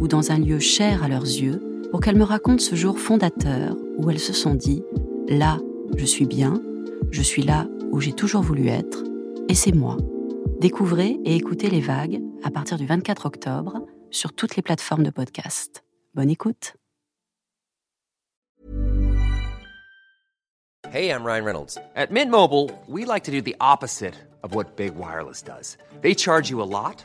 ou dans un lieu cher à leurs yeux pour qu'elles me racontent ce jour fondateur où elles se sont dit ⁇ Là, je suis bien, je suis là où j'ai toujours voulu être, et c'est moi. Découvrez et écoutez les vagues à partir du 24 octobre sur toutes les plateformes de podcast. Bonne écoute. Hey, I'm Ryan Reynolds. At Mint Mobile, we like to do the opposite of what Big Wireless does. They charge you a lot,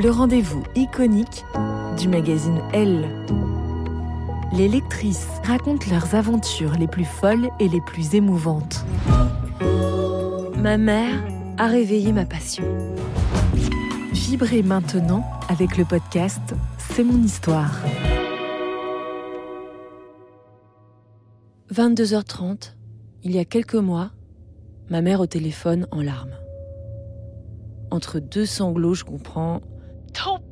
le rendez-vous iconique du magazine Elle. Les lectrices racontent leurs aventures les plus folles et les plus émouvantes. Ma mère a réveillé ma passion. Vibrez maintenant avec le podcast C'est mon histoire. 22h30, il y a quelques mois, ma mère au téléphone en larmes. Entre deux sanglots, je comprends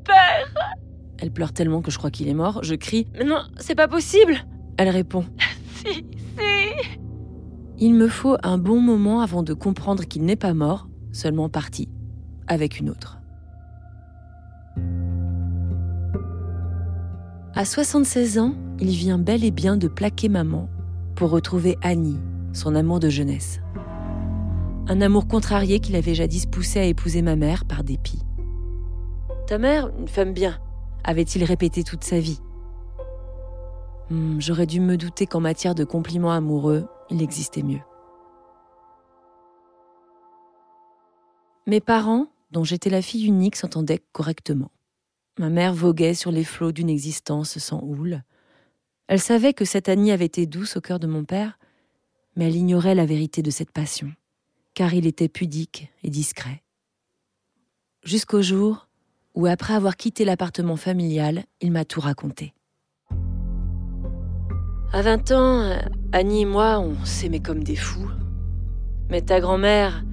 père Elle pleure tellement que je crois qu'il est mort. Je crie Mais non, c'est pas possible Elle répond Si, si Il me faut un bon moment avant de comprendre qu'il n'est pas mort, seulement parti, avec une autre. À 76 ans, il vient bel et bien de plaquer maman pour retrouver Annie, son amour de jeunesse. Un amour contrarié qu'il avait jadis poussé à épouser ma mère par dépit. Ta mère, une femme bien, avait-il répété toute sa vie. Hmm, J'aurais dû me douter qu'en matière de compliments amoureux, il existait mieux. Mes parents, dont j'étais la fille unique, s'entendaient correctement. Ma mère voguait sur les flots d'une existence sans houle. Elle savait que cette Annie avait été douce au cœur de mon père, mais elle ignorait la vérité de cette passion, car il était pudique et discret. Jusqu'au jour où, après avoir quitté l'appartement familial, il m'a tout raconté. À 20 ans, Annie et moi, on s'aimait comme des fous. Mais ta grand-mère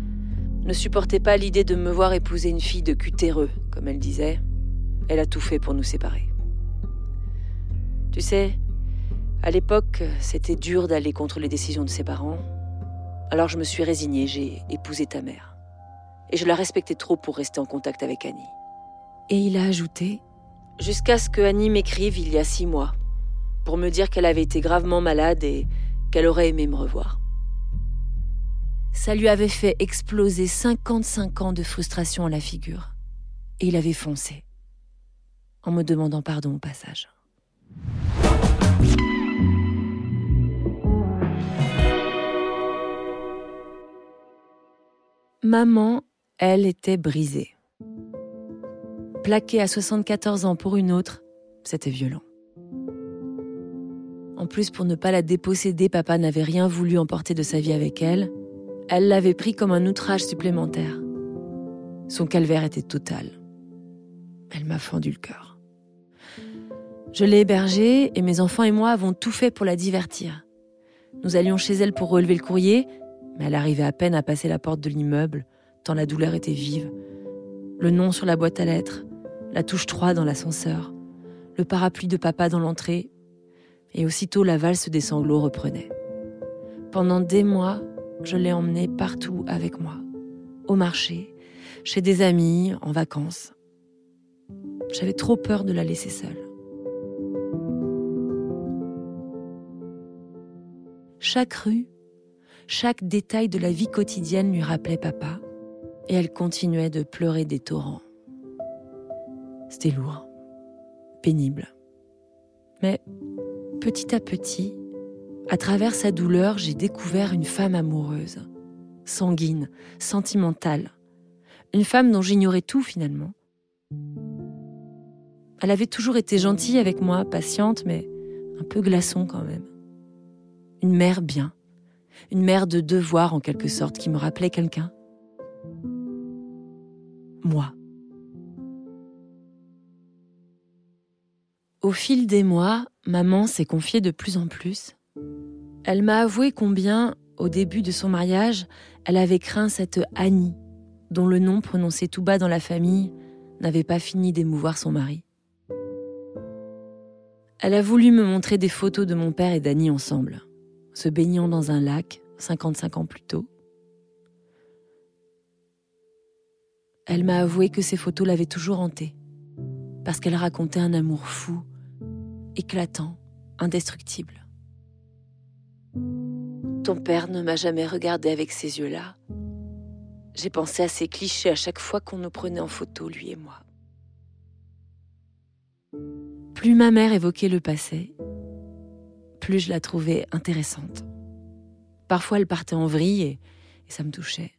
ne supportait pas l'idée de me voir épouser une fille de cutéreux, comme elle disait. Elle a tout fait pour nous séparer. Tu sais, à l'époque, c'était dur d'aller contre les décisions de ses parents. Alors je me suis résignée, j'ai épousé ta mère. Et je la respectais trop pour rester en contact avec Annie. Et il a ajouté Jusqu'à ce que Annie m'écrive il y a six mois, pour me dire qu'elle avait été gravement malade et qu'elle aurait aimé me revoir. Ça lui avait fait exploser 55 ans de frustration à la figure. Et il avait foncé, en me demandant pardon au passage. Maman, elle, était brisée. Plaquée à 74 ans pour une autre, c'était violent. En plus, pour ne pas la déposséder, papa n'avait rien voulu emporter de sa vie avec elle. Elle l'avait pris comme un outrage supplémentaire. Son calvaire était total. Elle m'a fendu le cœur. Je l'ai hébergée et mes enfants et moi avons tout fait pour la divertir. Nous allions chez elle pour relever le courrier, mais elle arrivait à peine à passer la porte de l'immeuble, tant la douleur était vive. Le nom sur la boîte à lettres, la touche 3 dans l'ascenseur, le parapluie de papa dans l'entrée. Et aussitôt la valse des sanglots reprenait. Pendant des mois, je l'ai emmenée partout avec moi. Au marché, chez des amis, en vacances. J'avais trop peur de la laisser seule. Chaque rue, chaque détail de la vie quotidienne lui rappelait papa, et elle continuait de pleurer des torrents. C'était lourd, pénible. Mais petit à petit, à travers sa douleur, j'ai découvert une femme amoureuse, sanguine, sentimentale. Une femme dont j'ignorais tout finalement. Elle avait toujours été gentille avec moi, patiente, mais un peu glaçon quand même. Une mère bien. Une mère de devoir en quelque sorte qui me rappelait quelqu'un. Moi. Au fil des mois, maman s'est confiée de plus en plus. Elle m'a avoué combien, au début de son mariage, elle avait craint cette Annie, dont le nom prononcé tout bas dans la famille n'avait pas fini d'émouvoir son mari. Elle a voulu me montrer des photos de mon père et d'Annie ensemble, se baignant dans un lac 55 ans plus tôt. Elle m'a avoué que ces photos l'avaient toujours hantée, parce qu'elle racontait un amour fou, éclatant, indestructible. Ton père ne m'a jamais regardé avec ces yeux-là. J'ai pensé à ces clichés à chaque fois qu'on nous prenait en photo, lui et moi. Plus ma mère évoquait le passé, plus je la trouvais intéressante. Parfois, elle partait en vrille et, et ça me touchait.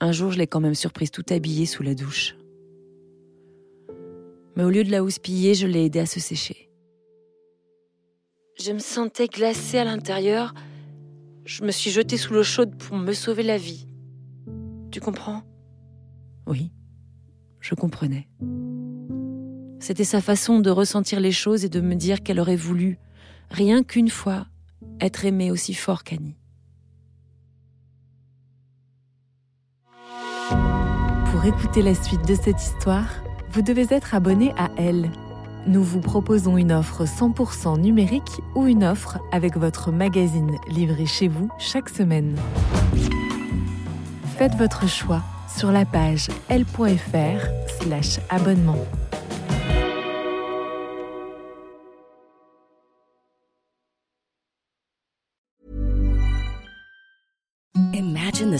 Un jour, je l'ai quand même surprise tout habillée sous la douche. Mais au lieu de la houspiller, je l'ai aidée à se sécher. Je me sentais glacée à l'intérieur. Je me suis jetée sous l'eau chaude pour me sauver la vie. Tu comprends? Oui, je comprenais. C'était sa façon de ressentir les choses et de me dire qu'elle aurait voulu, rien qu'une fois, être aimée aussi fort qu'Annie. Pour écouter la suite de cette histoire, vous devez être abonné à Elle nous vous proposons une offre 100% numérique ou une offre avec votre magazine livré chez vous chaque semaine. Faites votre choix sur la page l.fr/slash